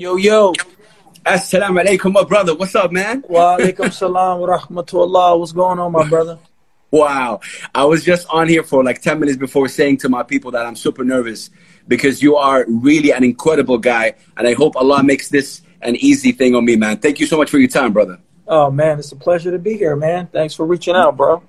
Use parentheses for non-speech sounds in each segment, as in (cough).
Yo, yo. Assalamu alaikum, my brother. What's up, man? Wa alaikum salam wa rahmatullah. What's going on, my brother? Wow. I was just on here for like 10 minutes before saying to my people that I'm super nervous because you are really an incredible guy. And I hope Allah makes this an easy thing on me, man. Thank you so much for your time, brother. Oh, man. It's a pleasure to be here, man. Thanks for reaching out, bro.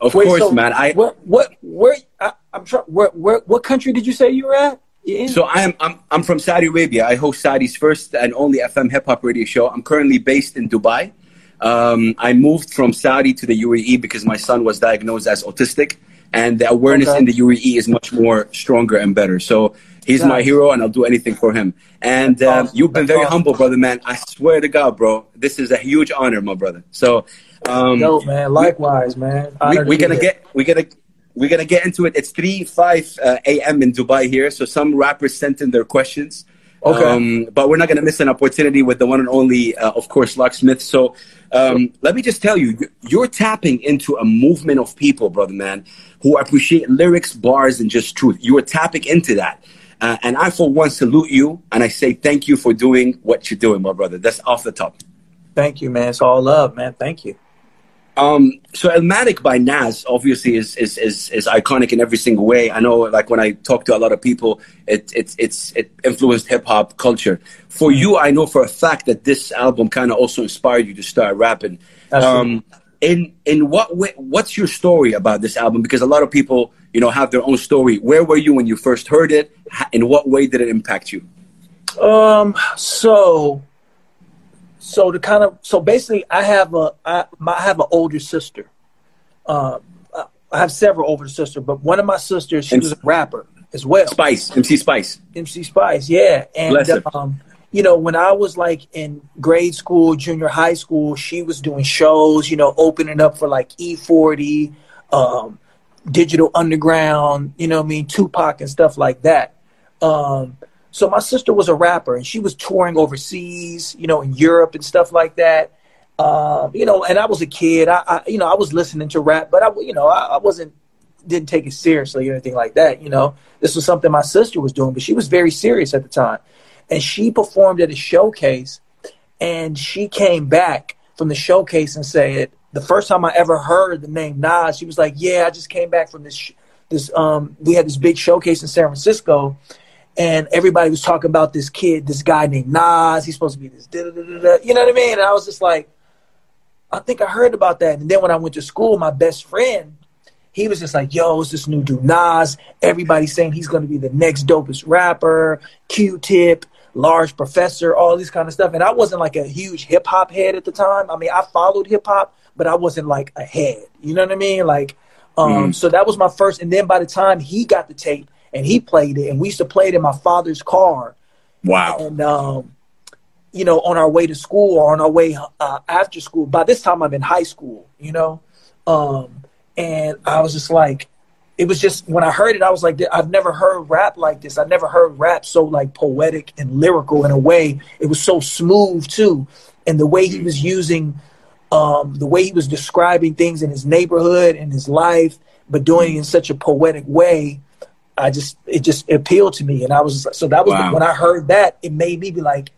Of Wait, course, so man. I what what where I, am trying where where what country did you say you were at? So I am I'm I'm from Saudi Arabia. I host Saudi's first and only FM hip hop radio show. I'm currently based in Dubai. Um, I moved from Saudi to the UAE because my son was diagnosed as autistic, and the awareness okay. in the UAE is much more stronger and better. So he's nice. my hero, and I'll do anything for him. And um, you've been very awesome. humble, brother, man. I swear to God, bro, this is a huge honor, my brother. So, um, no, man. Likewise, man. we, are gonna get we're gonna we're gonna get into it. It's three five uh, a.m. in Dubai here, so some rappers sent in their questions. Okay. Um, but we're not gonna miss an opportunity with the one and only, uh, of course, Locksmith. So um, let me just tell you, you're tapping into a movement of people, brother man, who appreciate lyrics, bars, and just truth. You are tapping into that. Uh, and I, for one, salute you and I say thank you for doing what you're doing, my brother. That's off the top. Thank you, man. It's all love, man. Thank you. Um, so Illmatic by Nas obviously is, is, is, is, iconic in every single way. I know like when I talk to a lot of people, it, it, it's, it influenced hip hop culture. For you, I know for a fact that this album kind of also inspired you to start rapping. Um, in, in what way, what's your story about this album? Because a lot of people, you know, have their own story. Where were you when you first heard it? In what way did it impact you? Um, so so to kind of so basically i have a i, my, I have an older sister. Um, i have several older sisters but one of my sisters she MC, was a rapper as well. Spice mc spice. Mc spice yeah. And um, you know when i was like in grade school junior high school she was doing shows you know opening up for like e40 um, digital underground you know i mean tupac and stuff like that. Um, so my sister was a rapper and she was touring overseas, you know, in Europe and stuff like that. Um, you know, and I was a kid. I, I, you know, I was listening to rap, but I, you know, I, I, wasn't, didn't take it seriously or anything like that. You know, this was something my sister was doing, but she was very serious at the time. And she performed at a showcase and she came back from the showcase and said, the first time I ever heard the name Nas, she was like, yeah, I just came back from this, this, um, we had this big showcase in San Francisco and everybody was talking about this kid, this guy named Nas. He's supposed to be this, da, da, da, you know what I mean? And I was just like, I think I heard about that. And then when I went to school, my best friend, he was just like, yo, it's this new dude, Nas. Everybody's saying he's going to be the next dopest rapper, Q-Tip, Large Professor, all these kind of stuff. And I wasn't like a huge hip hop head at the time. I mean, I followed hip hop, but I wasn't like a head. You know what I mean? Like, um, mm. so that was my first. And then by the time he got the tape, and he played it, and we used to play it in my father's car. Wow! And um, you know, on our way to school or on our way uh, after school. By this time, I'm in high school. You know, um, and I was just like, it was just when I heard it, I was like, I've never heard rap like this. I never heard rap so like poetic and lyrical in a way. It was so smooth too, and the way he was using, um, the way he was describing things in his neighborhood and his life, but doing it in such a poetic way I just it just appealed to me, and I was so that was wow. when I heard that it made me be like,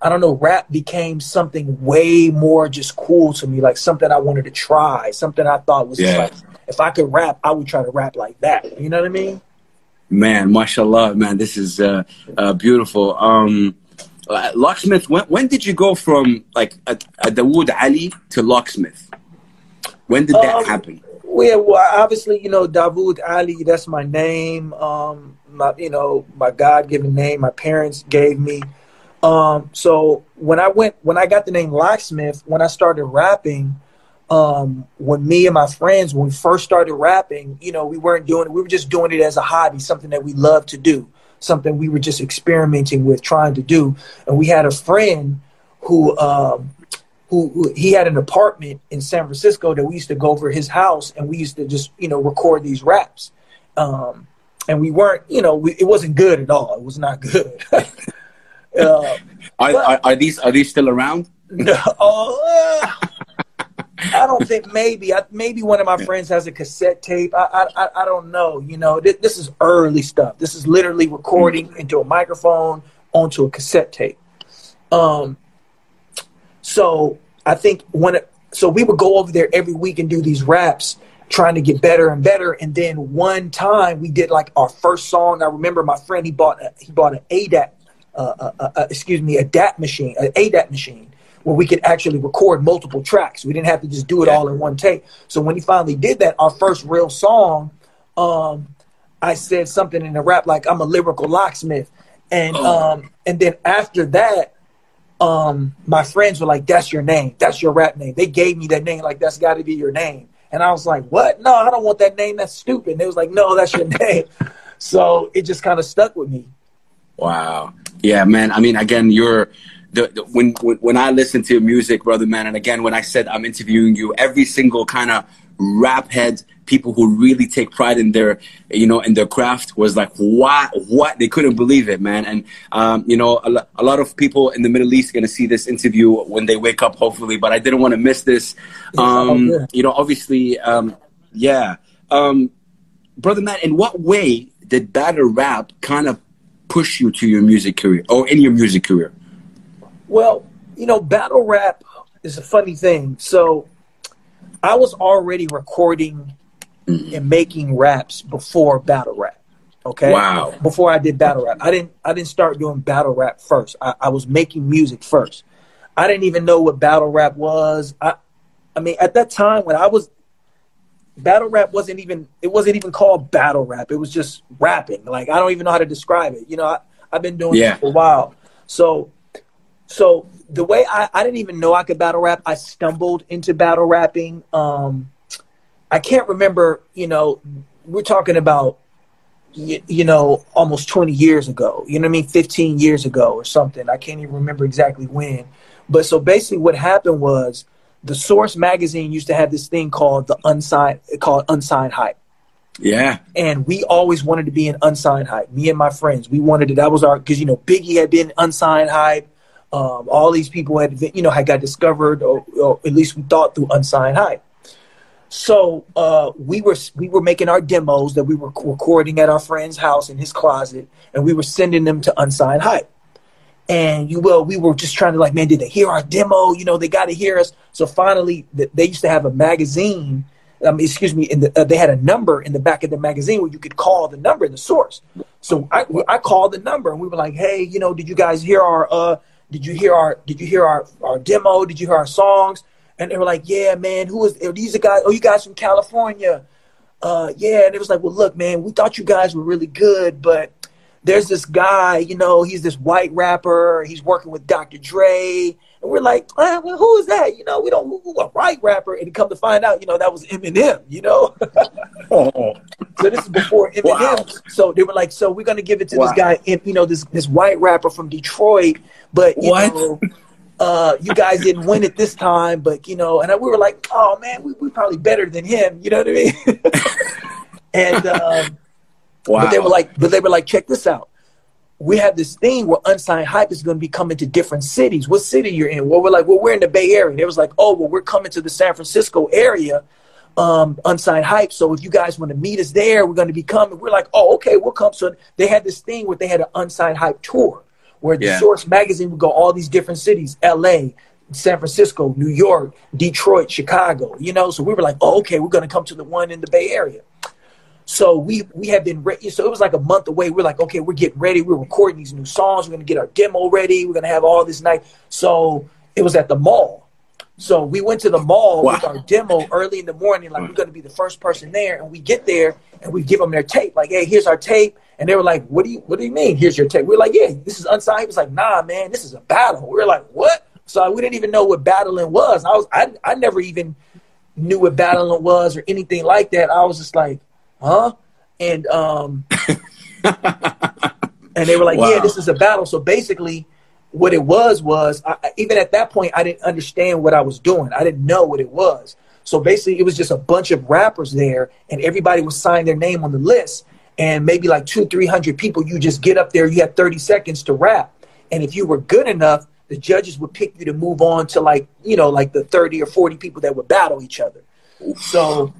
I don't know, rap became something way more just cool to me, like something I wanted to try, something I thought was yeah. like if I could rap, I would try to rap like that. You know what I mean? Man, mashallah, man, this is uh, uh, beautiful. Um, uh, Locksmith, when when did you go from like a, a Dawood Ali to Locksmith? When did that um, happen? Well, well, obviously, you know, Dawood Ali, that's my name. Um, my, you know, my God-given name. My parents gave me. Um, so when I went, when I got the name Locksmith, when I started rapping, um, when me and my friends, when we first started rapping, you know, we weren't doing it. We were just doing it as a hobby, something that we love to do, something we were just experimenting with, trying to do. And we had a friend who um, who, who, he had an apartment in San Francisco that we used to go over his house and we used to just you know record these raps. Um, and we weren't, you know, we, it wasn't good at all. It was not good. uh, (laughs) are, are, are, these are these still around? No, (laughs) uh, I don't think maybe. I, maybe one of my friends has a cassette tape. I I, I don't know. You know, this, this is early stuff. This is literally recording mm-hmm. into a microphone onto a cassette tape. Um, so I think when it, so we would go over there every week and do these raps, trying to get better and better. And then one time we did like our first song. I remember my friend he bought a, he bought an ADAT, uh, uh, uh, uh excuse me, a DAT machine, an ADAT machine where we could actually record multiple tracks. We didn't have to just do it all in one take. So when he finally did that, our first real song, um, I said something in the rap like I'm a lyrical locksmith, and oh. um, and then after that, um, my friends were like, "That's your name. That's your rap name." They gave me that name, like that's got to be your name. And I was like, "What? No, I don't want that name. That's stupid." And they was like, "No, that's your (laughs) name." So it just kind of stuck with me. Wow. Yeah, man. I mean, again, you're the, the, when, when when I listen to your music, brother, man, and again, when I said I'm interviewing you, every single kind of rap head, people who really take pride in their, you know, in their craft was like, what, what? They couldn't believe it, man. And, um, you know, a, a, lot of people in the Middle East are going to see this interview when they wake up, hopefully, but I didn't want to miss this. Um, you know, obviously, um, yeah. Um, brother Matt, in what way did battle rap kind of push you to your music career or in your music career? Well, you know, battle rap is a funny thing. So I was already recording mm-hmm. and making raps before battle rap. Okay. Wow. Before I did battle rap, I didn't. I didn't start doing battle rap first. I, I was making music first. I didn't even know what battle rap was. I, I mean, at that time when I was battle rap wasn't even it wasn't even called battle rap. It was just rapping. Like I don't even know how to describe it. You know, I, have been doing yeah. it for a while. So so the way I, I didn't even know I could battle rap, I stumbled into battle rapping. Um, I can't remember, you know, we're talking about, you, you, know, almost 20 years ago, you know what I mean? 15 years ago or something. I can't even remember exactly when. But so basically what happened was the Source magazine used to have this thing called the unsigned, called unsigned hype. Yeah. And we always wanted to be an unsigned hype. Me and my friends, we wanted to, that was our, cause you know, Biggie had been unsigned hype. Um, all these people had, you know, had got discovered, or, or at least we thought through unsigned hype. So uh, we were we were making our demos that we were recording at our friend's house in his closet, and we were sending them to unsigned hype. And you well, we were just trying to like, man, did they hear our demo? You know, they got to hear us. So finally, they used to have a magazine. Um, excuse me, in the, uh, they had a number in the back of the magazine where you could call the number, the source. So I, I called the number, and we were like, hey, you know, did you guys hear our uh, did you hear our Did you hear our our demo? Did you hear our songs? And they were like, Yeah, man. Who is are these? Are guys? Oh, you guys from California? Uh, yeah. And it was like, Well, look, man. We thought you guys were really good, but there's this guy. You know, he's this white rapper. He's working with Dr. Dre. And we're like, ah, well, who is that? You know, we don't who, a white rapper. And come to find out, you know, that was Eminem. You know. oh. (laughs) So this is before (laughs) Eminem. Wow. So they were like, so we're gonna give it to wow. this guy, you know, this this white rapper from Detroit. But you what? know, uh, you guys didn't win it this time. But you know, and we were like, oh man, we we probably better than him. You know what I mean? (laughs) and um, wow. but they were like, but they were like, check this out. We have this thing where unsigned hype is going to be coming to different cities. What city you're in? Well, we're like, well, we're in the Bay Area. They was like, oh, well, we're coming to the San Francisco area um, unsigned hype. So if you guys want to meet us there, we're going to be coming. We're like, oh, okay, we'll come. So they had this thing where they had an unsigned hype tour where the yeah. Source magazine would go all these different cities, L.A., San Francisco, New York, Detroit, Chicago. You know, so we were like, oh, okay, we're going to come to the one in the Bay Area. So we we have been ready. So it was like a month away. We're like, okay, we're getting ready. We're recording these new songs. We're gonna get our demo ready. We're gonna have all this night. So it was at the mall. So we went to the mall wow. with our demo early in the morning, like we're going to be the first person there. And we get there and we give them their tape, like, "Hey, here's our tape." And they were like, "What do you What do you mean? Here's your tape?" We are like, "Yeah, this is unsigned." He was like, "Nah, man, this is a battle." We are like, "What?" So we didn't even know what battling was. I was I I never even knew what battling was or anything like that. I was just like, "Huh?" And um, (laughs) and they were like, wow. "Yeah, this is a battle." So basically what it was was I, even at that point I didn't understand what I was doing. I didn't know what it was. So basically, it was just a bunch of rappers there, and everybody would sign their name on the list. And maybe like two, three hundred people, you just get up there. You had thirty seconds to rap, and if you were good enough, the judges would pick you to move on to like you know like the thirty or forty people that would battle each other. So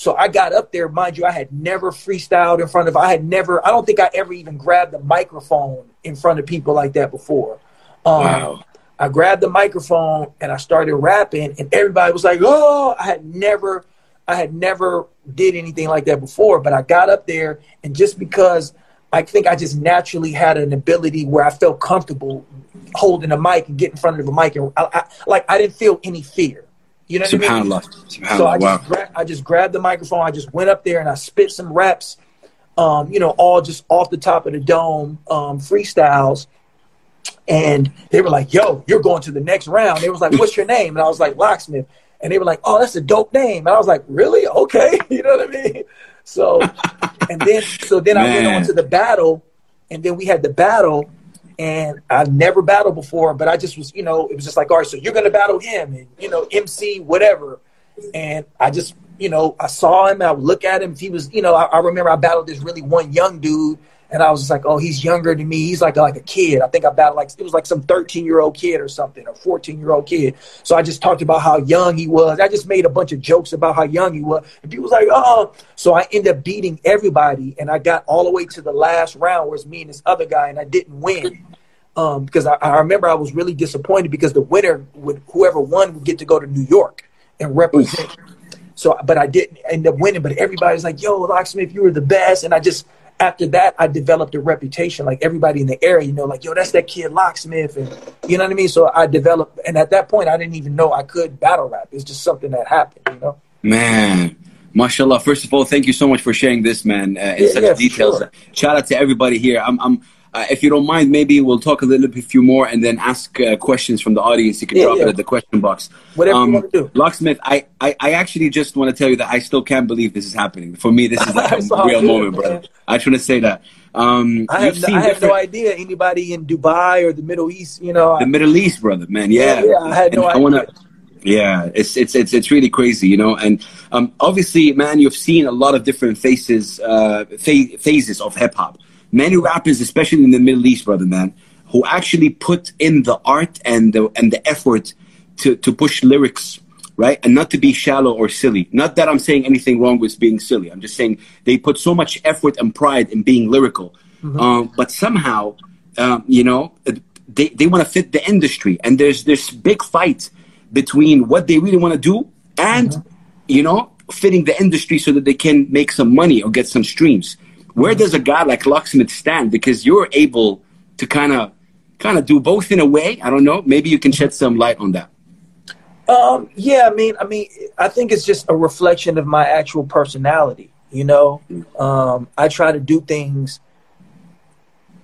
so I got up there, mind you, I had never freestyled in front of, I had never, I don't think I ever even grabbed the microphone in front of people like that before. Um, wow. I grabbed the microphone and I started rapping, and everybody was like, "Oh!" I had never, I had never did anything like that before. But I got up there, and just because I think I just naturally had an ability where I felt comfortable holding a mic and getting in front of a mic, and I, I, like I didn't feel any fear. You know what I mean? So I just, gra- I just grabbed the microphone. I just went up there and I spit some raps, um, you know, all just off the top of the dome um, freestyles. And they were like, "Yo, you're going to the next round." They was like, "What's your name?" And I was like, "Locksmith." And they were like, "Oh, that's a dope name." And I was like, "Really? Okay." (laughs) you know what I mean? So, and then so then Man. I went on to the battle, and then we had the battle, and I've never battled before, but I just was, you know, it was just like, all right, so you're gonna battle him, and you know, MC whatever, and I just, you know, I saw him, I would look at him. If he was, you know, I, I remember I battled this really one young dude and I was just like, oh, he's younger than me. He's like like a kid. I think I battled like it was like some 13 year old kid or something, or 14 year old kid. So I just talked about how young he was. I just made a bunch of jokes about how young he was. And people was like, oh. So I ended up beating everybody, and I got all the way to the last round, where it's me and this other guy, and I didn't win. (laughs) Um, because I, I remember I was really disappointed because the winner would whoever won would get to go to New York and represent. So, but I didn't end up winning. But everybody's like, "Yo, Locksmith, you were the best," and I just after that, I developed a reputation. Like everybody in the area, you know, like, yo, that's that kid locksmith. And you know what I mean? So I developed, and at that point, I didn't even know I could battle rap. It's just something that happened, you know? Man, mashallah. First of all, thank you so much for sharing this, man, uh, in yeah, such yeah, details. Sure. Shout out to everybody here. I'm, I'm, uh, if you don't mind, maybe we'll talk a little bit few more and then ask uh, questions from the audience. You can yeah, drop yeah. it at the question box. Whatever um, you want to do. Locksmith, I, I, I, actually just want to tell you that I still can't believe this is happening. For me, this is like (laughs) a real moment, brother. I just want to say that. Um, I have, no, I have no idea anybody in Dubai or the Middle East, you know. The Middle East, brother, man. Yeah. Yeah, I had no and idea. I wanna, yeah, it's it's it's it's really crazy, you know. And um, obviously, man, you've seen a lot of different faces, uh, phases of hip hop many rappers, especially in the Middle East, brother man, who actually put in the art and the and the effort to to push lyrics, right, and not to be shallow or silly. Not that I'm saying anything wrong with being silly. I'm just saying they put so much effort and pride in being lyrical, mm-hmm. um, but somehow, um, you know, they they want to fit the industry, and there's this big fight between what they really want to do and mm-hmm. you know fitting the industry so that they can make some money or get some streams where does a guy like Locksmith stand? Because you're able to kind of kind of do both in a way. I don't know. Maybe you can shed some light on that. Um, yeah, I mean, I mean, I think it's just a reflection of my actual personality. You know, um, I try to do things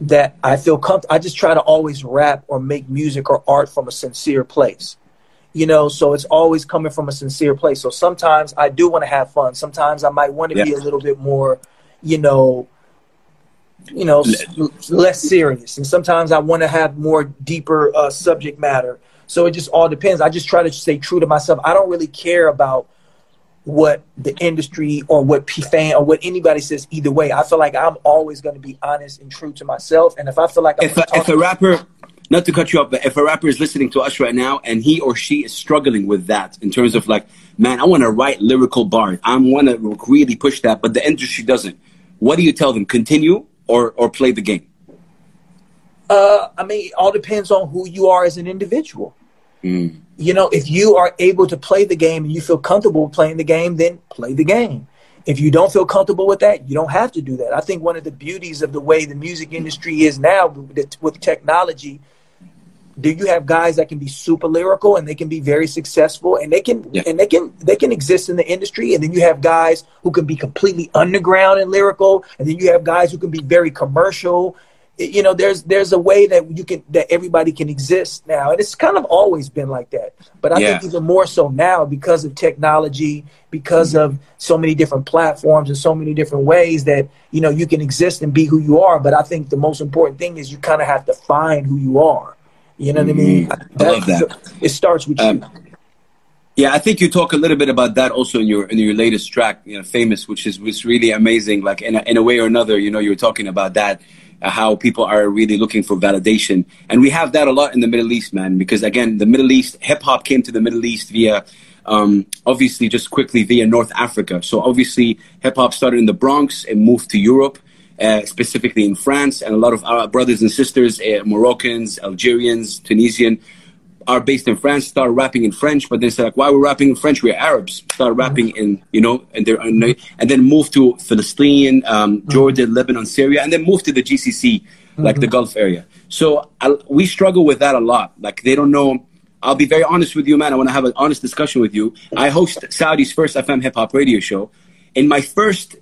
that I feel comfortable. I just try to always rap or make music or art from a sincere place. You know, so it's always coming from a sincere place. So sometimes I do want to have fun. Sometimes I might want to yeah. be a little bit more you know, you know, less serious. And sometimes I want to have more deeper uh, subject matter. So it just all depends. I just try to stay true to myself. I don't really care about what the industry or what P fan or what anybody says either way. I feel like I'm always going to be honest and true to myself. And if I feel like if, a, if a rapper, not to cut you off, but if a rapper is listening to us right now and he or she is struggling with that in terms of like, man, I want to write lyrical bars. I want to really push that, but the industry doesn't what do you tell them? Continue or or play the game? Uh, I mean, it all depends on who you are as an individual. Mm. You know, if you are able to play the game and you feel comfortable playing the game, then play the game. If you don't feel comfortable with that, you don't have to do that. I think one of the beauties of the way the music industry is now with technology do you have guys that can be super lyrical and they can be very successful and they can yeah. and they can they can exist in the industry and then you have guys who can be completely underground and lyrical and then you have guys who can be very commercial you know there's there's a way that you can that everybody can exist now and it's kind of always been like that but i yeah. think even more so now because of technology because mm-hmm. of so many different platforms and so many different ways that you know you can exist and be who you are but i think the most important thing is you kind of have to find who you are you know what I mean? Mm-hmm. I love that. It starts with um, you. Yeah, I think you talk a little bit about that also in your in your latest track, you know, famous, which is was really amazing. Like in a, in a way or another, you know, you were talking about that, uh, how people are really looking for validation, and we have that a lot in the Middle East, man. Because again, the Middle East hip hop came to the Middle East via, um, obviously, just quickly via North Africa. So obviously, hip hop started in the Bronx and moved to Europe, uh, specifically in France, and a lot of our brothers and sisters, uh, Moroccans, Algerians, Tunisian, are based in France start rapping in French, but they said like, why we're rapping in French? We're Arabs. Start rapping in you know, and they're and then move to Palestine, um, mm-hmm. Jordan, Lebanon, Syria, and then move to the GCC, like mm-hmm. the Gulf area. So I, we struggle with that a lot. Like they don't know. I'll be very honest with you, man. I want to have an honest discussion with you. I host Saudi's first FM hip hop radio show. In my first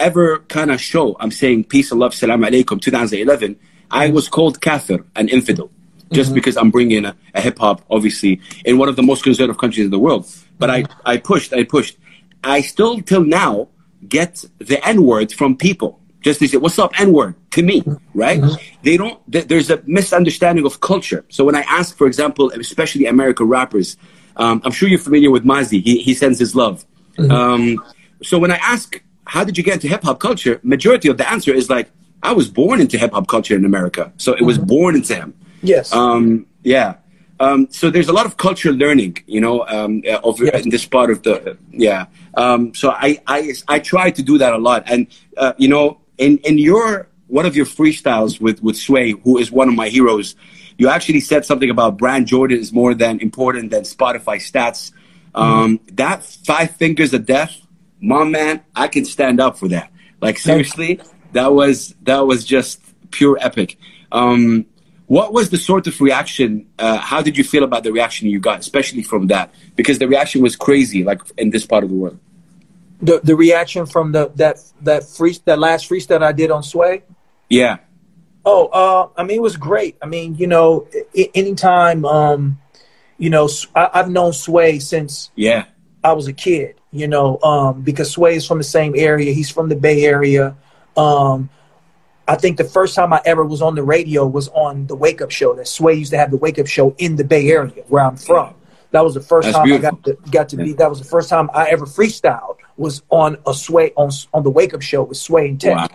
ever kind of show, I'm saying peace and love, salam alaikum, 2011. I was called kafir, an infidel just mm-hmm. because I'm bringing a, a hip hop, obviously, in one of the most conservative countries in the world. But I, I pushed, I pushed. I still, till now, get the N word from people. Just they say, what's up, N word, to me, right? Mm-hmm. They don't, th- there's a misunderstanding of culture. So when I ask, for example, especially American rappers, um, I'm sure you're familiar with Mozzy, he, he sends his love. Mm-hmm. Um, so when I ask, how did you get into hip hop culture? Majority of the answer is like, I was born into hip hop culture in America. So it was mm-hmm. born into him. Yes. Um, yeah. Um, so there's a lot of cultural learning, you know, um, of yes. in this part of the yeah. Um, so I, I I try to do that a lot, and uh, you know, in in your one of your freestyles with with Sway, who is one of my heroes, you actually said something about Brand Jordan is more than important than Spotify stats. Um, mm-hmm. That five fingers of death, my man, I can stand up for that. Like seriously, that was that was just pure epic. Um, what was the sort of reaction? Uh, how did you feel about the reaction you got, especially from that? Because the reaction was crazy, like in this part of the world. The the reaction from the that that free that last freestyle I did on Sway. Yeah. Oh, uh, I mean, it was great. I mean, you know, anytime, um, you know, I, have known Sway since yeah I was a kid. You know, um, because Sway is from the same area. He's from the Bay Area. Um, I think the first time I ever was on the radio was on the Wake Up Show. That Sway used to have the Wake Up Show in the Bay Area, where I'm from. That was the first That's time beautiful. I got to, got to yeah. be. That was the first time I ever freestyled. Was on a Sway on on the Wake Up Show with Sway and Tech.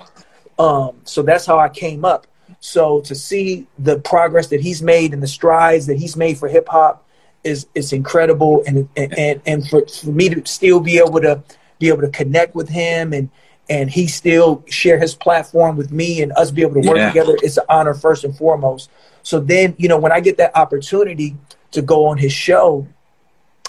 Wow. Um, so that's how I came up. So to see the progress that he's made and the strides that he's made for hip hop is is incredible, and and and for, for me to still be able to be able to connect with him and and he still share his platform with me and us be able to work yeah. together it's an honor first and foremost so then you know when i get that opportunity to go on his show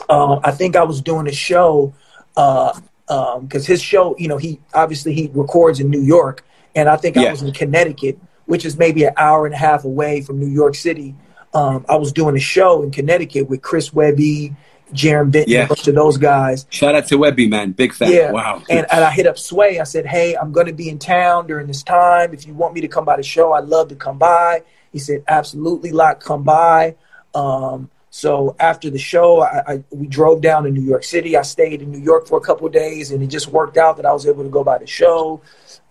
um, i think i was doing a show because uh, um, his show you know he obviously he records in new york and i think yeah. i was in connecticut which is maybe an hour and a half away from new york city um, i was doing a show in connecticut with chris webby Jarren Benton, yeah. a bunch of those guys. Shout out to Webby, man. Big fan. Yeah. Wow. and, and I hit up Sway. I said, hey, I'm going to be in town during this time. If you want me to come by the show, I'd love to come by. He said, absolutely, Lock, come by. Um, so after the show, I, I, we drove down to New York City. I stayed in New York for a couple days, and it just worked out that I was able to go by the show.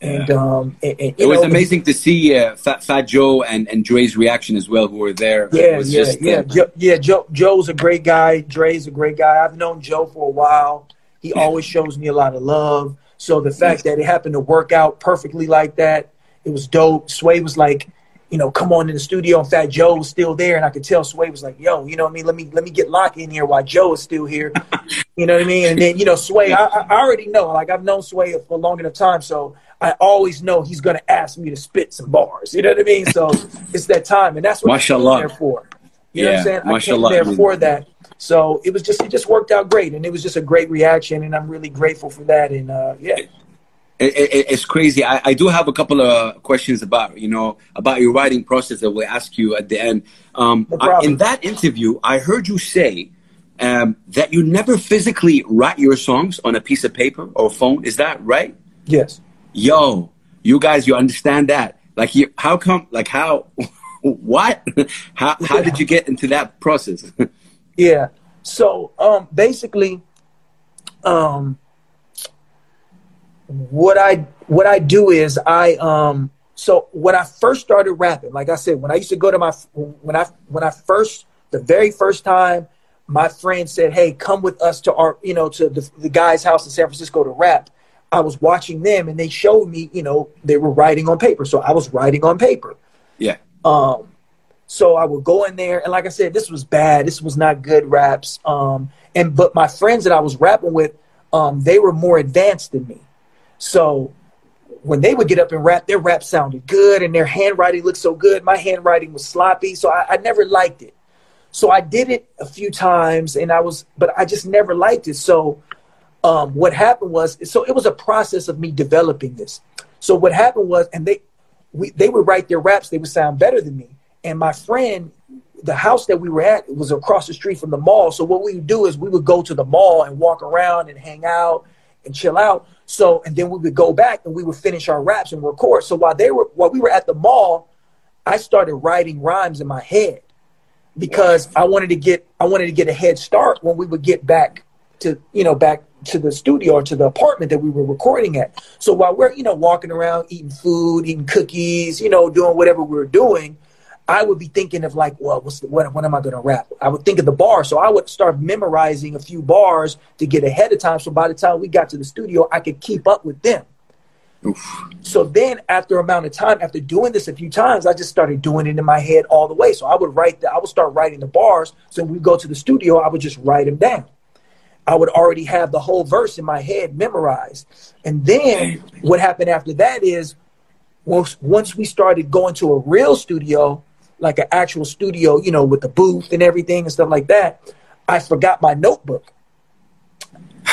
And, yeah. um, and, and it was know, amazing to see uh, Fat, Fat Joe and, and Dre's reaction as well, who were there. Yeah, yeah, just, yeah. Uh, Joe, yeah, Joe, Joe's a great guy. Dre's a great guy. I've known Joe for a while. He yeah. always shows me a lot of love. So the fact that it happened to work out perfectly like that, it was dope. Sway was like, you know, come on in the studio and Fat Joe was still there and I could tell Sway was like, yo, you know what I mean? Let me let me get locked in here while Joe is still here. (laughs) you know what I mean? And then, you know, Sway, I, I already know, like I've known Sway for a long enough time, so I always know he's gonna ask me to spit some bars. You know what I mean? So (laughs) it's that time and that's what Mashallah. I'm there for. You yeah, know what I'm saying? Mashallah. I came there for that. So it was just it just worked out great and it was just a great reaction and I'm really grateful for that and uh, yeah it's crazy. I, I, do have a couple of questions about you know about your writing process that we'll ask you at the end. Um, no I, in that interview, I heard you say um, that you never physically write your songs on a piece of paper or phone. Is that right? Yes. Yo, you guys, you understand that? Like, you, how come? Like, how? (laughs) what? (laughs) how? How did you get into that process? (laughs) yeah. So, um, basically, um what I what I do is I um so when I first started rapping, like I said, when I used to go to my when I when I first the very first time my friend said, "Hey, come with us to our you know to the, the guy's house in San Francisco to rap." I was watching them and they showed me, you know, they were writing on paper, so I was writing on paper. Yeah. Um, so I would go in there and like I said, this was bad. This was not good raps. Um, and but my friends that I was rapping with, um, they were more advanced than me. So when they would get up and rap, their rap sounded good and their handwriting looked so good. My handwriting was sloppy, so I, I never liked it. So I did it a few times, and I was, but I just never liked it. So um, what happened was, so it was a process of me developing this. So what happened was, and they, we, they would write their raps, they would sound better than me. And my friend, the house that we were at was across the street from the mall. So what we would do is we would go to the mall and walk around and hang out and chill out. So and then we would go back and we would finish our raps and record. So while they were while we were at the mall, I started writing rhymes in my head because I wanted to get I wanted to get a head start when we would get back to you know back to the studio or to the apartment that we were recording at. So while we're you know walking around eating food, eating cookies, you know doing whatever we were doing, I would be thinking of like, well, what's the, what, what am I going to rap? I would think of the bar. So I would start memorizing a few bars to get ahead of time. So by the time we got to the studio, I could keep up with them. Oof. So then after amount of time, after doing this a few times, I just started doing it in my head all the way. So I would write the, I would start writing the bars. So when we go to the studio, I would just write them down. I would already have the whole verse in my head memorized. And then what happened after that is once once we started going to a real studio, like an actual studio, you know, with the booth and everything and stuff like that, I forgot my notebook.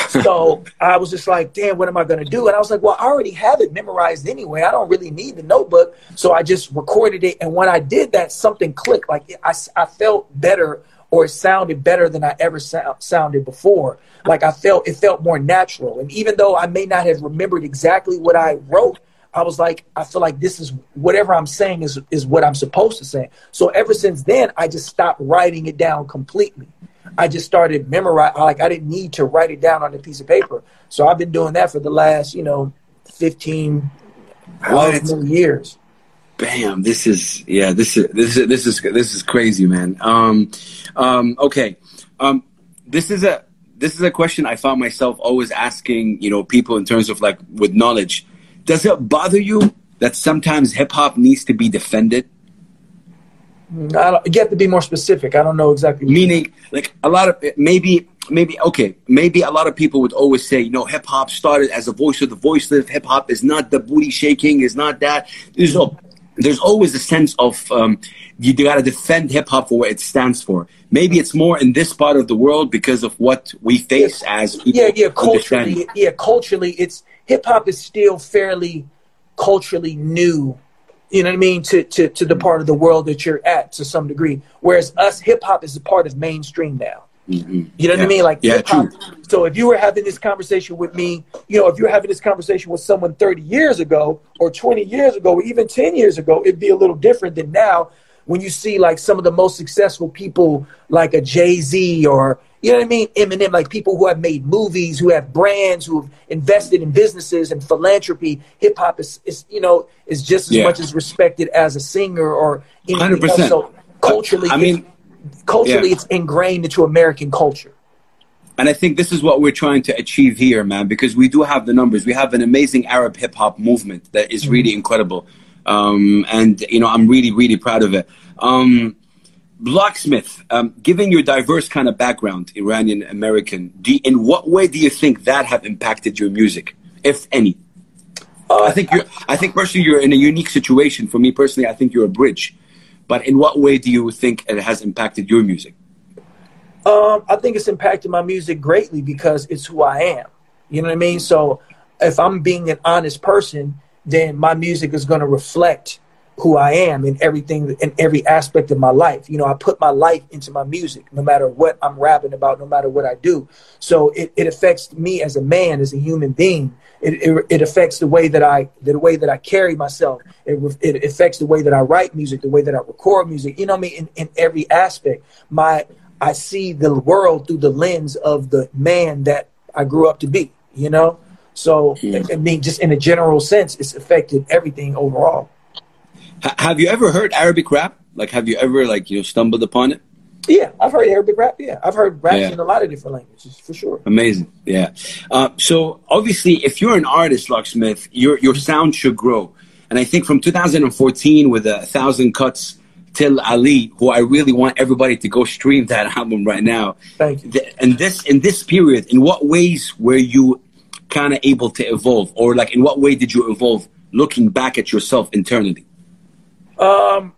so (laughs) I was just like, damn, what am I going to do? And I was like, well, I already have it memorized anyway. I don't really need the notebook. So I just recorded it. And when I did that, something clicked. Like I, I felt better or it sounded better than I ever sound, sounded before. Like I felt, it felt more natural. And even though I may not have remembered exactly what I wrote, I was like, I feel like this is whatever I'm saying is is what I'm supposed to say. So ever since then, I just stopped writing it down completely. I just started memorizing. Like I didn't need to write it down on a piece of paper. So I've been doing that for the last, you know, 15 years. Bam! This is yeah. This is this is this is this is crazy, man. Um, um, okay. Um, this is a this is a question I found myself always asking. You know, people in terms of like with knowledge does it bother you that sometimes hip hop needs to be defended? I don't, you have to be more specific. I don't know exactly. Meaning, like a lot of maybe, maybe okay, maybe a lot of people would always say, you know, hip hop started as a voice of the voiceless. Hip hop is not the booty shaking, is not that. There's a, there's always a sense of um, you got to defend hip hop for what it stands for. Maybe it's more in this part of the world because of what we face yes. as people. Yeah, yeah, culturally, yeah, culturally, it's hip hop is still fairly culturally new. You know what I mean to, to to the part of the world that you're at to some degree. Whereas us, hip hop is a part of mainstream now. Mm-hmm. You know yeah. what I mean? Like yeah, true. So if you were having this conversation with me, you know, if you're having this conversation with someone 30 years ago or 20 years ago or even 10 years ago, it'd be a little different than now when you see like some of the most successful people like a Jay-Z or you know what I mean? Eminem, like people who have made movies, who have brands, who have invested in businesses and philanthropy. Hip hop is, is, you know, is just as yeah. much as respected as a singer or anything 100%. else. So culturally, I mean, culturally, yeah. it's ingrained into American culture. And I think this is what we're trying to achieve here, man, because we do have the numbers. We have an amazing Arab hip hop movement that is really mm-hmm. incredible. Um, and, you know, I'm really, really proud of it. Um, um, given your diverse kind of background, Iranian American, in what way do you think that have impacted your music, if any? Uh, I think you're. I think personally, you're in a unique situation. For me personally, I think you're a bridge. But in what way do you think it has impacted your music? Um, I think it's impacted my music greatly because it's who I am. You know what I mean? So if I'm being an honest person, then my music is going to reflect who I am in everything in every aspect of my life. You know, I put my life into my music, no matter what I'm rapping about, no matter what I do. So it, it affects me as a man, as a human being. It, it, it affects the way that I the way that I carry myself. It, it affects the way that I write music, the way that I record music. You know I mean? In, in every aspect, my I see the world through the lens of the man that I grew up to be. You know, so mm. I mean, just in a general sense, it's affected everything overall have you ever heard Arabic rap? Like, have you ever like you know stumbled upon it? Yeah, I've heard Arabic rap. Yeah, I've heard raps yeah. in a lot of different languages for sure. Amazing. Yeah. Uh, so obviously, if you're an artist, Locksmith, your your sound should grow. And I think from 2014 with a thousand cuts till Ali, who I really want everybody to go stream that (laughs) album right now. Thank you. And this in this period, in what ways were you kind of able to evolve, or like in what way did you evolve, looking back at yourself internally? Um,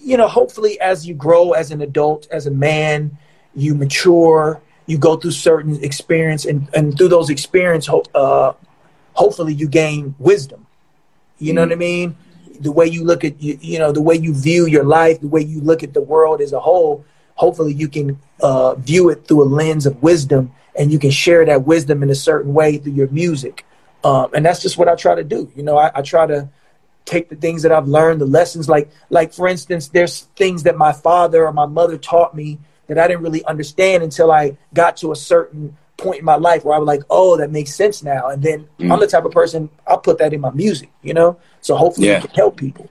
you know, hopefully as you grow as an adult, as a man, you mature, you go through certain experience and, and through those experience, uh, hopefully you gain wisdom. You know mm. what I mean? The way you look at, you, you know, the way you view your life, the way you look at the world as a whole, hopefully you can uh, view it through a lens of wisdom and you can share that wisdom in a certain way through your music. Um, and that's just what I try to do. You know, I, I try to take the things that I've learned, the lessons, like, like for instance, there's things that my father or my mother taught me that I didn't really understand until I got to a certain point in my life where I was like, oh, that makes sense now. And then mm. I'm the type of person I'll put that in my music, you know? So hopefully yeah. it can help people.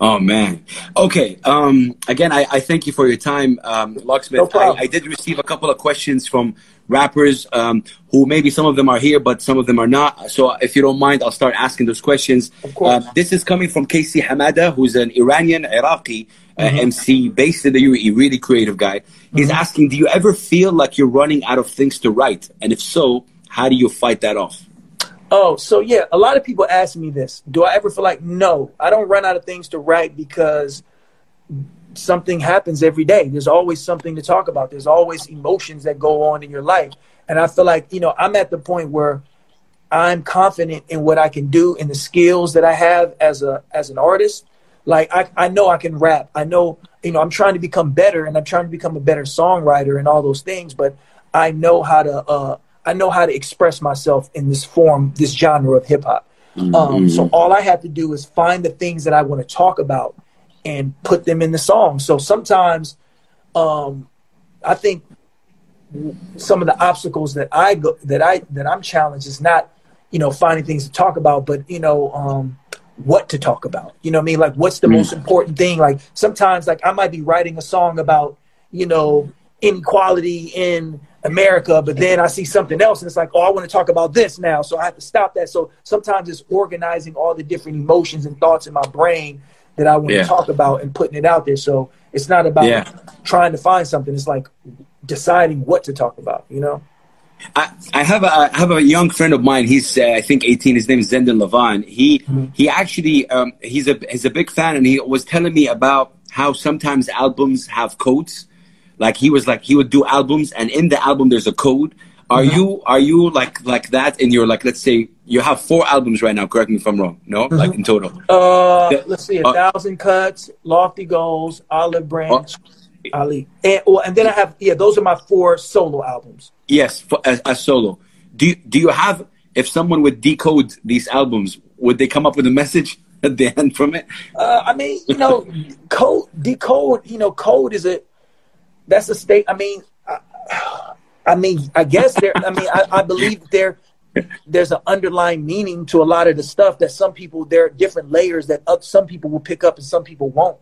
Oh man. Okay. Um, again, I, I thank you for your time, um, Locksmith. No I, I, did receive a couple of questions from rappers um, who maybe some of them are here, but some of them are not. So if you don't mind, I'll start asking those questions. Of course. Uh, this is coming from Casey Hamada, who's an Iranian Iraqi uh, mm-hmm. MC based in the UAE, really creative guy. He's mm-hmm. asking, do you ever feel like you're running out of things to write? And if so, how do you fight that off? Oh, so yeah, a lot of people ask me this. Do I ever feel like no, I don't run out of things to write because something happens every day. There's always something to talk about. There's always emotions that go on in your life. And I feel like, you know, I'm at the point where I'm confident in what I can do and the skills that I have as a as an artist. Like I, I know I can rap. I know, you know, I'm trying to become better and I'm trying to become a better songwriter and all those things, but I know how to uh I know how to express myself in this form, this genre of hip hop. Mm-hmm. Um, so all I have to do is find the things that I want to talk about and put them in the song. So sometimes, um, I think some of the obstacles that I go that I that I'm challenged is not, you know, finding things to talk about, but you know, um, what to talk about. You know what I mean? Like, what's the mm-hmm. most important thing? Like sometimes, like I might be writing a song about, you know, inequality in America, but then I see something else and it's like, oh, I want to talk about this now. So I have to stop that. So sometimes it's organizing all the different emotions and thoughts in my brain that I want yeah. to talk about and putting it out there. So it's not about yeah. trying to find something. It's like deciding what to talk about, you know? I, I have a I have a young friend of mine. He's uh, I think 18. His name is Zendon Levan. He mm-hmm. he actually um, he's a he's a big fan, and he was telling me about how sometimes albums have codes like he was like he would do albums, and in the album there's a code. Are mm-hmm. you are you like like that in your like let's say you have four albums right now? Correct me if I'm wrong. No, mm-hmm. like in total. Uh, the, let's see, a uh, thousand cuts, lofty goals, olive branch. Uh, Ali, and well, and then I have yeah, those are my four solo albums. Yes, for, as, as solo. Do you, do you have if someone would decode these albums, would they come up with a message (laughs) at the end from it? Uh, I mean, you know, code decode. You know, code is a that's a state. I mean, I, I mean, I guess there. I mean, I, I believe there. There's an underlying meaning to a lot of the stuff that some people there are different layers that up, some people will pick up and some people won't.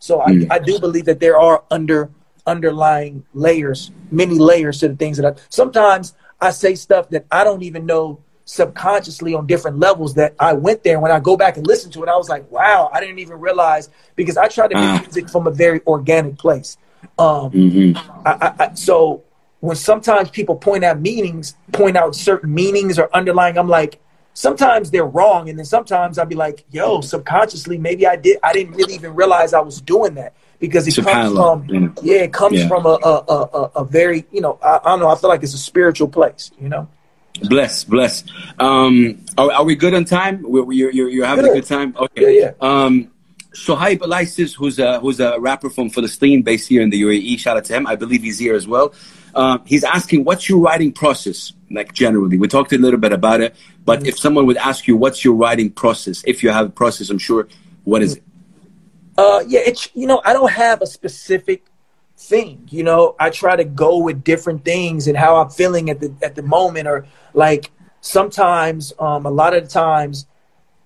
So I, mm. I do believe that there are under underlying layers, many layers to the things that I. Sometimes I say stuff that I don't even know subconsciously on different levels that I went there. When I go back and listen to it, I was like, wow, I didn't even realize because I try to make uh. music from a very organic place. Um, mm-hmm. I, I, so when sometimes people point out meanings, point out certain meanings or underlying, I'm like, sometimes they're wrong, and then sometimes I'll be like, yo, subconsciously, maybe I did, I didn't really even realize I was doing that because it comes from, yeah. yeah, it comes yeah. from a, a, a, a, very, you know, I, I, don't know, I feel like it's a spiritual place, you know. Bless, bless. Um, are, are we good on time? We're, you're, you're, you're having good. a good time. Okay. Yeah, yeah. Um, Elisis, who's a who's a rapper from Palestine, based here in the UAE. Shout out to him. I believe he's here as well. Uh, he's asking, what's your writing process? Like generally, we talked a little bit about it, but mm-hmm. if someone would ask you, what's your writing process? If you have a process, I'm sure. What is it? Uh, yeah, it's you know, I don't have a specific thing. You know, I try to go with different things and how I'm feeling at the at the moment, or like sometimes, um, a lot of the times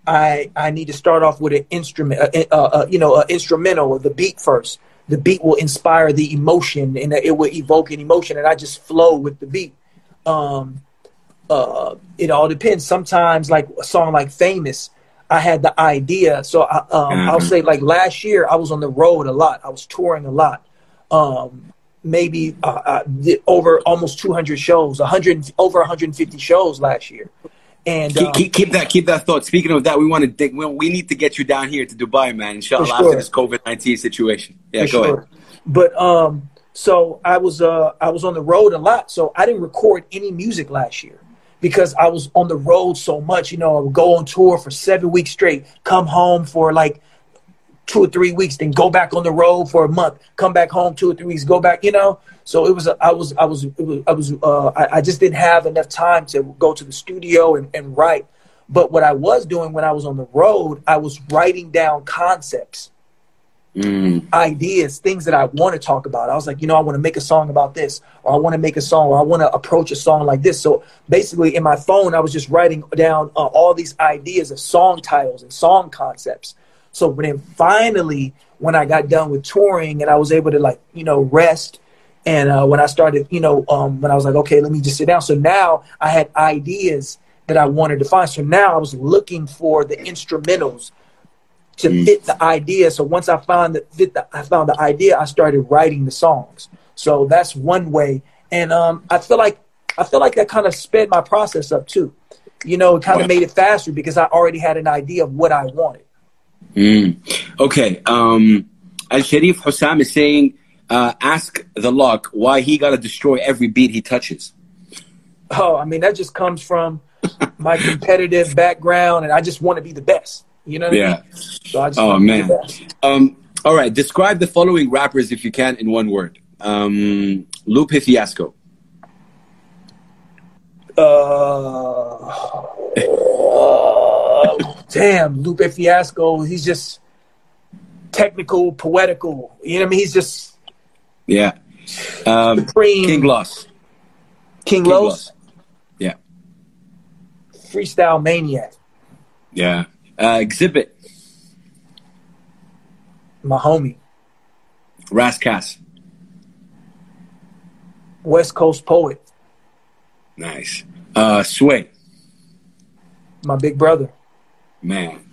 I I need to start off with an instrument, uh, uh, uh, you know, an instrumental or the beat first. The beat will inspire the emotion, and it will evoke an emotion, and I just flow with the beat. Um, uh, it all depends. Sometimes, like a song like "Famous," I had the idea. So I, um, mm-hmm. I'll say, like last year, I was on the road a lot. I was touring a lot. Um, maybe uh, over almost 200 shows, 100 over 150 shows last year And keep, um, keep, keep, that keep that thought. Speaking of that, we want to dig, we, we need to get you down here to Dubai, man. Inshallah, sure. after this COVID nineteen situation. Yeah, for go sure. ahead. But um, so I was uh I was on the road a lot, so I didn't record any music last year because I was on the road so much. You know, I would go on tour for seven weeks straight, come home for like two or three weeks, then go back on the road for a month, come back home two or three weeks, go back. You know, so it was I was I was was, I was uh, I, I, just didn't have enough time to go to the studio and, and write. But what I was doing when I was on the road, I was writing down concepts mm. ideas, things that I want to talk about. I was like, you know, I want to make a song about this, or I want to make a song, or I want to approach a song like this. So basically, in my phone, I was just writing down uh, all these ideas of song titles and song concepts. So then finally, when I got done with touring and I was able to like, you know, rest. And uh, when I started, you know, um, when I was like, okay, let me just sit down. So now I had ideas that I wanted to find. So now I was looking for the instrumentals to mm. fit the idea. So once I found that fit the, I found the idea, I started writing the songs. So that's one way. And um, I feel like I feel like that kind of sped my process up too. You know, it kind of made it faster because I already had an idea of what I wanted. Mm. Okay. Um, Al Sharif Hussam is saying, uh, ask the luck why he got to destroy every beat he touches. Oh, I mean, that just comes from my competitive background, and I just want to be the best. You know yeah. I mean? so oh man. Um, all right. Describe the following rappers if you can in one word. Um, Lupe Fiasco. Uh, (laughs) damn, Lupe Fiasco. He's just technical, poetical. You know what I mean? He's just yeah. Um, Supreme. King Los. King, King Los. Yeah. Freestyle maniac. Yeah. Uh, Xzibit. My homie. Ras Kass. West Coast poet. Nice. Uh, Sway. My big brother. Man.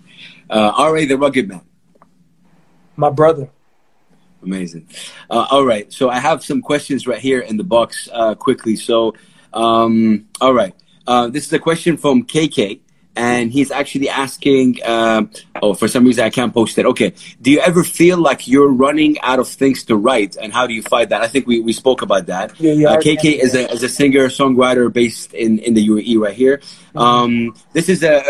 Uh, R.A. the Rugged Man. My brother. Amazing. Uh, all right. So I have some questions right here in the box uh, quickly. So, um, all right. Uh, this is a question from KK and he's actually asking, um, oh, for some reason I can't post it. Okay. Do you ever feel like you're running out of things to write? And how do you fight that? I think we, we spoke about that. Yeah, yeah, uh, KK is a, is a singer, songwriter based in, in the UAE right here. Mm-hmm. Um, this is a,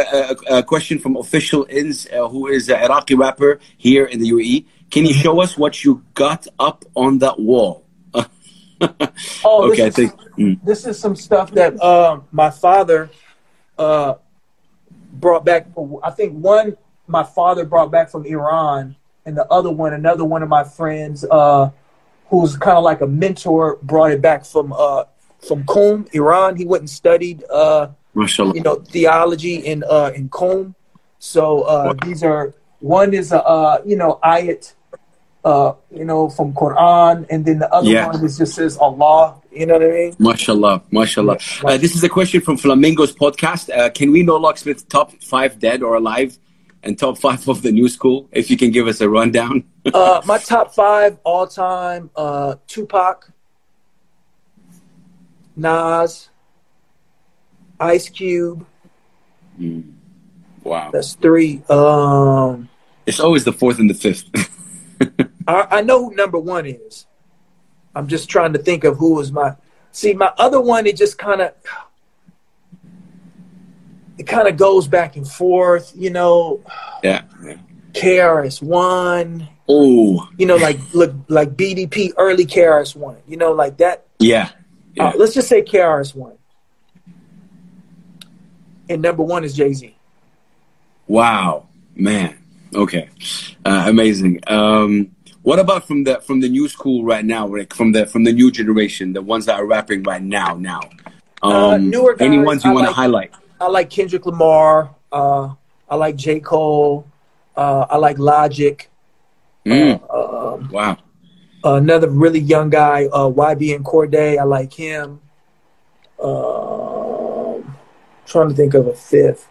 a, a, question from Official Ins, uh, who is an Iraqi rapper here in the UAE. Can you show us what you got up on that wall? (laughs) oh, okay, this is, mm. this is some stuff that uh, my father uh, brought back. I think one my father brought back from Iran, and the other one, another one of my friends, uh, who's kind of like a mentor, brought it back from uh, from Qom, Iran. He went and studied, uh, you know, theology in uh, in Qom. So uh, these are one is a uh, you know ayat uh, you know, from Quran, and then the other yeah. one is just says Allah. You know what I mean? Mashallah, mashallah. Uh, this is a question from Flamingos podcast. Uh, can we know Locksmith top five dead or alive, and top five of the new school? If you can give us a rundown. uh, my top five all time: uh, Tupac, Nas, Ice Cube. Mm. Wow, that's three. Um, it's always the fourth and the fifth. (laughs) I, I know who number one is. I'm just trying to think of who was my. See, my other one, it just kind of, it kind of goes back and forth. You know. Yeah. yeah. KRS One. Oh. You know, like look like BDP early KRS One. You know, like that. Yeah. yeah. Uh, let's just say KRS One. And number one is Jay Z. Wow, man. Okay, uh, amazing. Um, what about from the from the new school right now, Rick? From the from the new generation, the ones that are rapping right now, now. Uh, um, uh, newer guys, any ones you want to like, highlight? I like Kendrick Lamar. Uh, I like J Cole. Uh, I like Logic. Mm. Uh, um, wow. Another really young guy, uh, YBN Cordae. I like him. Um, trying to think of a fifth.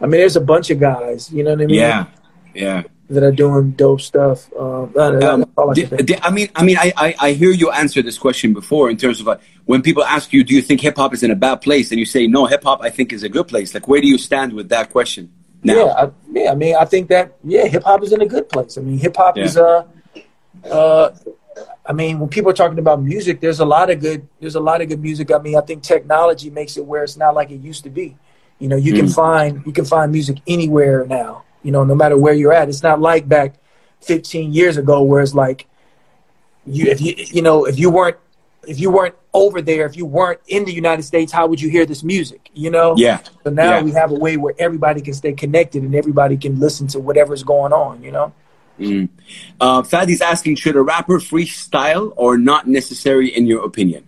I mean, there's a bunch of guys. You know what I mean? Yeah. Yeah. That are doing dope stuff. Um, um, I, I, mean, I mean, I, I, I, hear you answer this question before in terms of uh, when people ask you, do you think hip hop is in a bad place? And you say, no, hip hop, I think is a good place. Like, where do you stand with that question? Now? Yeah, I, yeah. I mean, I think that yeah, hip hop is in a good place. I mean, hip hop yeah. is uh, uh, I mean, when people are talking about music, there's a lot of good. There's a lot of good music. I mean, I think technology makes it where it's not like it used to be. You know, you mm. can find you can find music anywhere now. You know, no matter where you're at. It's not like back 15 years ago where it's like you if you you know if you weren't if you weren't over there, if you weren't in the United States, how would you hear this music? You know? Yeah. So now yeah. we have a way where everybody can stay connected and everybody can listen to whatever's going on. You know? Mm. Uh, Fadi's asking, should a rapper freestyle or not necessary in your opinion?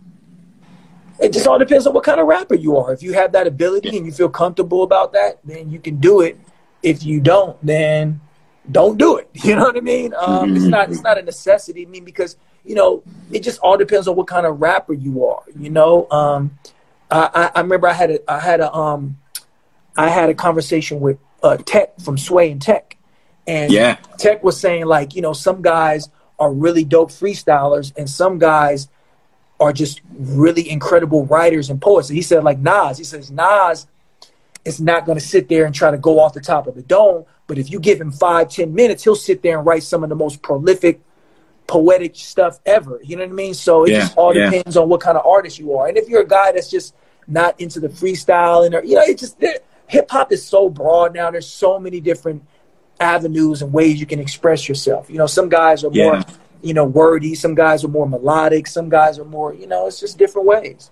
It just all depends on what kind of rapper you are. If you have that ability and you feel comfortable about that, then you can do it. If you don't, then don't do it. (laughs) You know what I mean? Um. It's not it's not a necessity. I mean, because you know, it just all depends on what kind of rapper you are. You know, um, I, I, remember I had a I had a um, I had a conversation with uh, Tech from Sway and Tech, and yeah. Tech was saying like, you know, some guys are really dope freestylers, and some guys are just really incredible writers and poets. And he said like Nas, he says Nas is not going to sit there and try to go off the top of the dome, but if you give him five, ten minutes, he'll sit there and write some of the most prolific poetic stuff ever. You know what I mean? So it yeah, just all yeah. depends on what kind of artist you are. And if you're a guy that's just not into the freestyling or you know, it just hip hop is so broad now. There's so many different avenues and ways you can express yourself. You know, some guys are more, you know, wordy, some guys are more melodic, some guys are more, you know, it's just different ways.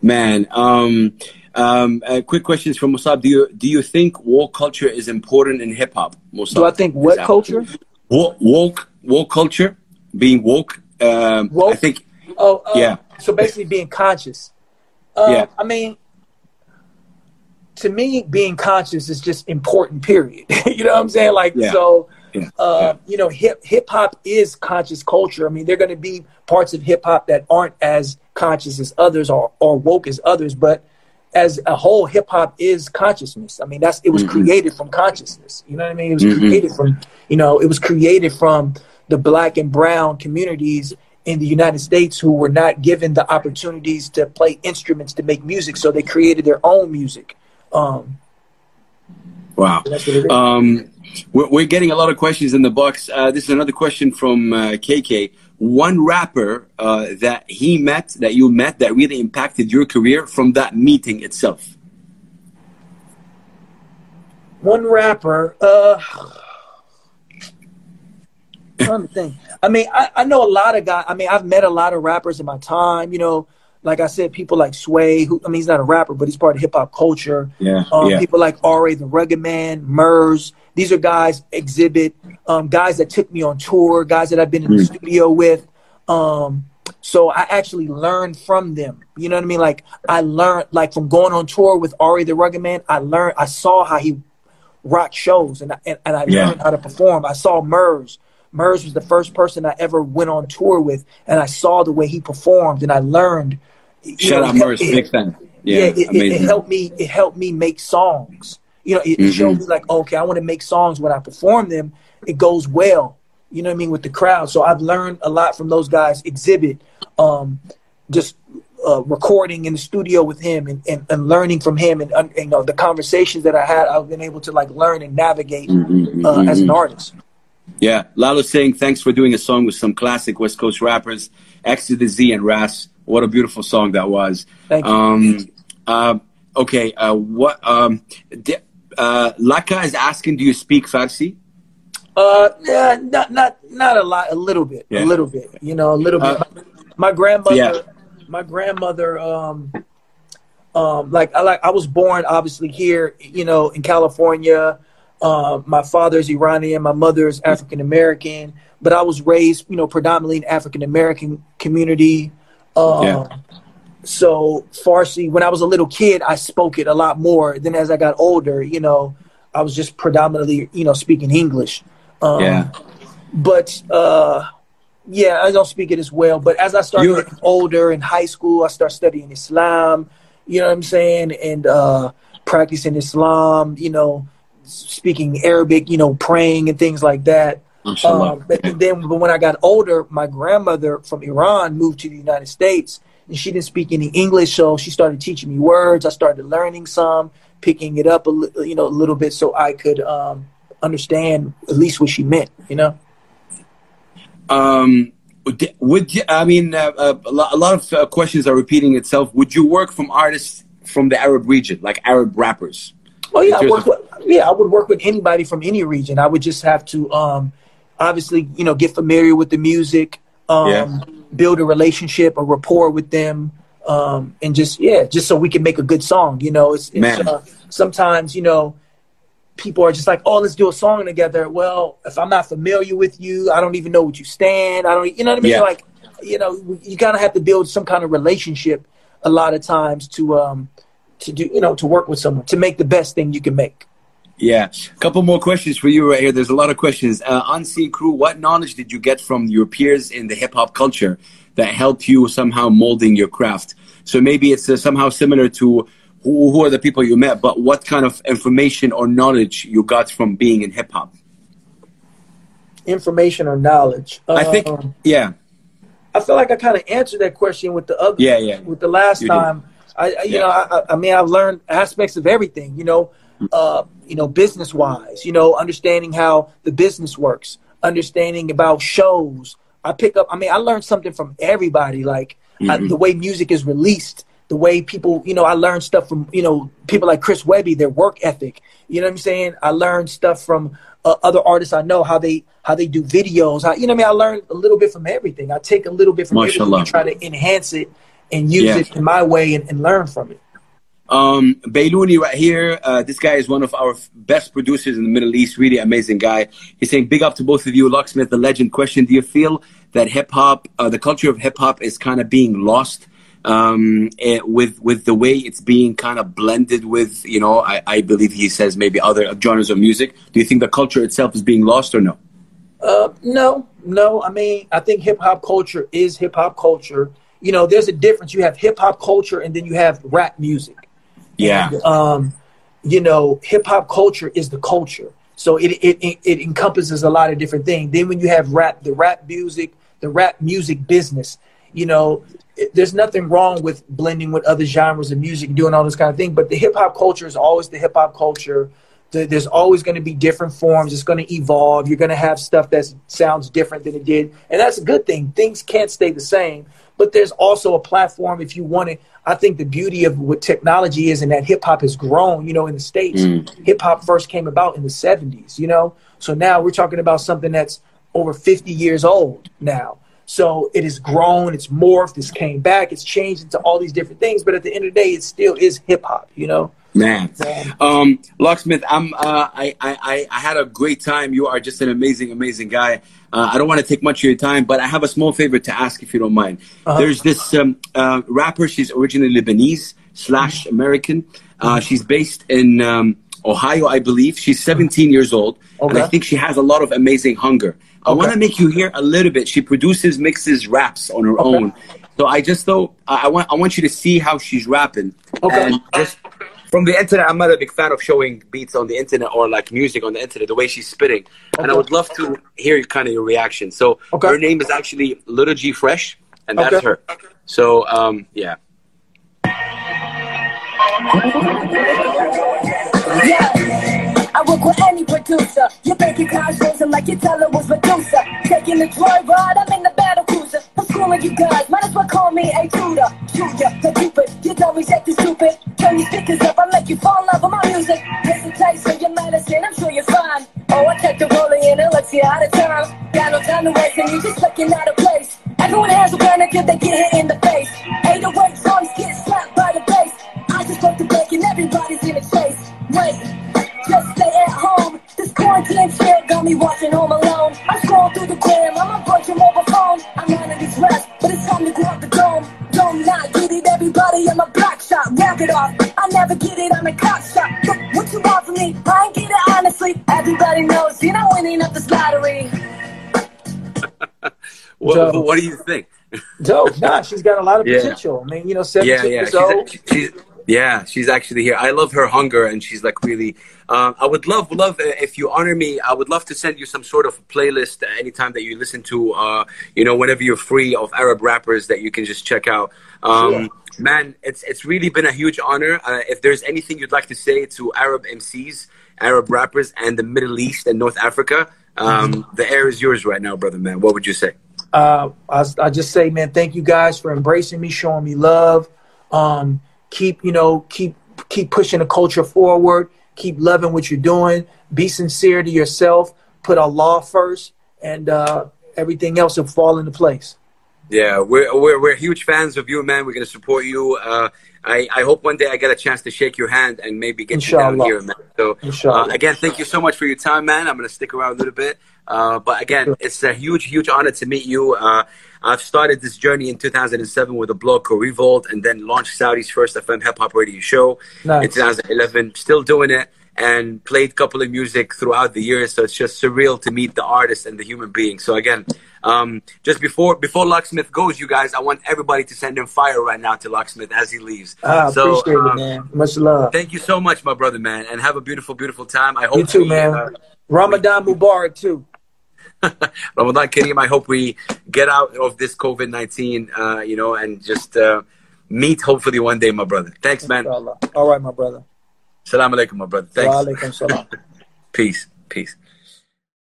Man, um, um, uh, quick questions from Musab. Do you do you think woke culture is important in hip hop? Do I think what culture? Woke, woke woke culture, being woke. Um, woke? I think. Oh, uh, yeah. So basically, being conscious. Uh, yeah. I mean, to me, being conscious is just important. Period. (laughs) you know what I'm saying? Like yeah. so. Yeah. Uh, yeah. You know, hip hip hop is conscious culture. I mean, there are going to be parts of hip hop that aren't as conscious as others or, or woke as others, but as a whole, hip hop is consciousness. I mean, that's it was mm-hmm. created from consciousness. You know what I mean? It was mm-hmm. created from you know, it was created from the black and brown communities in the United States who were not given the opportunities to play instruments to make music, so they created their own music. Um, wow. Um, we're, we're, getting a lot of questions in the box. Uh, this is another question from uh, KK. One rapper uh, that he met, that you met, that really impacted your career from that meeting itself. One rapper. Uh, (sighs) trying to think. I mean, I, I know a lot of guys. I mean, I've met a lot of rappers in my time. You know, like I said, people like Sway, who I mean, he's not a rapper, but he's part of hip hop culture. Yeah, um, yeah. People like R.A. the Rugged Man, Murs. These are guys, Xzibit, um, guys that took me on tour, guys that I've been in mm. the studio with. Um, so I actually learned from them. You know what I mean? Like I learned, like from going on tour with R.A. the Rugged Man. I learned, I saw how he rocked shows, and I, and, and I yeah. learned how to perform. I saw Murs. Murs was the first person I ever went on tour with, and I saw the way he performed, and I learned. Shout know, out Murs, big fan. Yeah, yeah it, it, it, helped me. It helped me make songs. You know, it, mm-hmm. showed me like, okay, I want to make songs when I perform them. It goes well. You know what I mean with the crowd. So I've learned a lot from those guys. Xzibit, um, just uh, recording in the studio with him and, and, and learning from him and, and, you know the conversations that I had, I've been able to like learn and navigate mm-hmm, uh, mm-hmm. as an artist. Yeah, Lalo saying thanks for doing a song with some classic West Coast rappers, X to the Z and Ras. What a beautiful song that was. Thank you. Um, uh, okay, uh, what? Um, uh, Laka is asking, do you speak Farsi? Uh, yeah, not not not a lot, a little bit, yeah. a little bit. You know, a little bit. Uh, my, my, grandmother, yeah. my grandmother, um, um, like I like I was born obviously here, you know, in California. Uh, my father is Iranian, my mother is African American, but I was raised, you know, predominantly in African American community. Uh, yeah. So Farsi, when I was a little kid, I spoke it a lot more. Then as I got older, you know, I was just predominantly, you know, speaking English. Um, yeah. But uh, yeah, I don't speak it as well. But as I started getting older in high school, I started studying Islam. You know what I'm saying, and uh, practicing Islam. You know speaking Arabic, you know, praying and things like that. Um, but then, but when I got older, my grandmother from Iran moved to the United States, and she didn't speak any English, so she started teaching me words. I started learning some, picking it up a you know a little bit, so I could um, understand at least what she meant. You know. Um, would you, I mean uh, uh, a lot of uh, questions are repeating itself? Would you work from artists from the Arab region, like Arab rappers? Oh yeah, I work with, yeah, I would work with anybody from any region. I would just have to um, obviously, you know, get familiar with the music, um, yeah. build a relationship, a rapport with them, um, and just yeah, just so we can make a good song. You know, it's, it's uh, sometimes you know people are just like, oh, let's do a song together. Well, if I'm not familiar with you, I don't even know what you stand. I don't, you know what I mean? Yeah. Like, you know, you kind of have to build some kind of relationship a lot of times to um to do, you know, to work with someone to make the best thing you can make. Yeah. A couple more questions for you right here. There's a lot of questions. Uh, Unseen Crew, what knowledge did you get from your peers in the hip hop culture that helped you somehow molding your craft? So maybe it's uh, somehow similar to who, who are the people you met, but what kind of information or knowledge you got from being in hip hop? Information or knowledge? I think, um, yeah. I feel like I kind of answered that question with the other, yeah, yeah. with the last you time. I, you yeah. know, I, I mean, I've learned aspects of everything. You know, uh, you know, business wise, you know, understanding how the business works, understanding about shows. I pick up, I mean, I learned something from everybody, like mm-hmm. I, the way music is released, the way people, you know, I learned stuff from, you know, people like Chris Webby, their work ethic. You know what I'm saying? I learned stuff from uh, other artists I know, how they how they do videos. How, you know what I mean? I learned a little bit from everything. I take a little bit from everything and try to enhance it and use yeah. it in my way and, and learn from it. Um, Baylouni right here. Uh, this guy is one of our best producers in the Middle East. Really amazing guy. He's saying big up to both of you, Locksmith, the legend. Question: Do you feel that hip hop, uh, the culture of hip hop, is kind of being lost um, it, with with the way it's being kind of blended with, you know, I, I believe he says maybe other genres of music. Do you think the culture itself is being lost or no? Uh, no, no. I mean, I think hip hop culture is hip hop culture. You know, there's a difference. You have hip hop culture, and then you have rap music. Yeah. And, um, you know, hip hop culture is the culture. So it, it, it, encompasses a lot of different things. Then when you have rap, the rap music, the rap music business, you know, it, there's nothing wrong with blending with other genres of music, doing all this kind of thing. But the hip hop culture is always the hip hop culture. The, there's always going to be different forms. It's going to evolve. You're going to have stuff that sounds different than it did, and that's a good thing. Things can't stay the same, but there's also a platform if you want it. I think the beauty of what technology is and that hip hop has grown, you know, in the States. Mm. Hip hop first came about in the 70s, you know? So now we're talking about something that's over 50 years old now. So it has grown, it's morphed, it's came back, it's changed into all these different things. But at the end of the day, it still is hip hop, you know? Man, um, Locksmith, I'm. Uh, I, I I had a great time. You are just an amazing, amazing guy. Uh, I don't want to take much of your time, but I have a small favor to ask if you don't mind. Uh-huh. There's this um, uh, rapper. She's originally Lebanese slash American. Uh, she's based in um, Ohio, I believe. She's 17 years old, okay. and I think she has a lot of amazing hunger. I want to make you hear a little bit. She produces, mixes, raps on her okay. own. So I just thought I want I want you to see how she's rapping. Okay. And just from the internet, I'm not a big fan of showing beats on the internet or like music on the internet, the way she's spitting. Okay. And I would love to hear kind of your reaction. So okay. her name is actually Little G Fresh, and that's okay. her. So, um, yeah. Yeah, I work with any producer. You're making cars and like your teller was Medusa. Taking a joyride, I'm in the battle cruiser. I'm schooling you guys, might as well call me a tutor. Junior, the Cupid, you don't reject the stupid. Turn your speakers up, I make you fall in love with my music. Listen, taste of your medicine, I'm sure you're fine. Oh, I take the rolling in and let's see out of time. Got no time to waste, and you're just looking out of place. Everyone has a plan until they get hit in the face. 808 songs get slapped by the bass. I just broke the break and everybody's in a chase. Wait, just at home. This quarantine shit got me watching Home Alone. I scroll through the gram, I'm approaching mobile phone. I'm out of these rest, but it's time to grab the dome. Don't not get it, everybody. I'm a black shot. Wrap it off. I never get it, I'm a cop shot. Look, what you want from me? I ain't get it honestly. Everybody knows you're not winning up this lottery. (laughs) what, what do you think? Dope. Nah, she's got a lot of (laughs) potential. Yeah. I mean, you know, 17 yeah, yeah. years she's old. A, she's, Yeah, she's actually here. I love her hunger, and she's like really. Uh, I would love, love uh, if you honor me. I would love to send you some sort of playlist anytime that you listen to, uh, you know, whenever you're free of Arab rappers that you can just check out. Um, sure. Man, it's it's really been a huge honor. Uh, if there's anything you'd like to say to Arab MCs, Arab rappers, and the Middle East and North Africa, um, mm-hmm. the air is yours right now, brother. Man, what would you say? Uh, I, I just say, man, thank you guys for embracing me, showing me love. Um, keep, you know, keep keep pushing the culture forward. Keep loving what you're doing. Be sincere to yourself. Put Allah first, and uh, everything else will fall into place. Yeah, we're, we're, we're huge fans of you, man. We're going to support you. Uh, I, I hope one day I get a chance to shake your hand and maybe get Inshallah. you down here, man. So, uh, again, thank you so much for your time, man. I'm going to stick around a little bit. Uh, but again, it's a huge, huge honor to meet you. Uh, I've started this journey in 2007 with a blog called Revolt and then launched Saudi's first FM hip hop radio show nice. in 2011. Still doing it and played a couple of music throughout the years. So it's just surreal to meet the artist and the human being. So again, um, just before before Locksmith goes, you guys, I want everybody to send him fire right now to Locksmith as he leaves. Ah, so, appreciate um, it, man. Much love. Thank you so much, my brother, man, and have a beautiful, beautiful time. I hope you too, we, man. Uh, Ramadan Mubarak too. (laughs) Ramadan Kareem. I hope we get out of this COVID nineteen, uh, you know, and just uh, meet hopefully one day, my brother. Thanks, man. All right, my brother. Salam alaikum, my brother. Thanks. (laughs) Peace. Peace.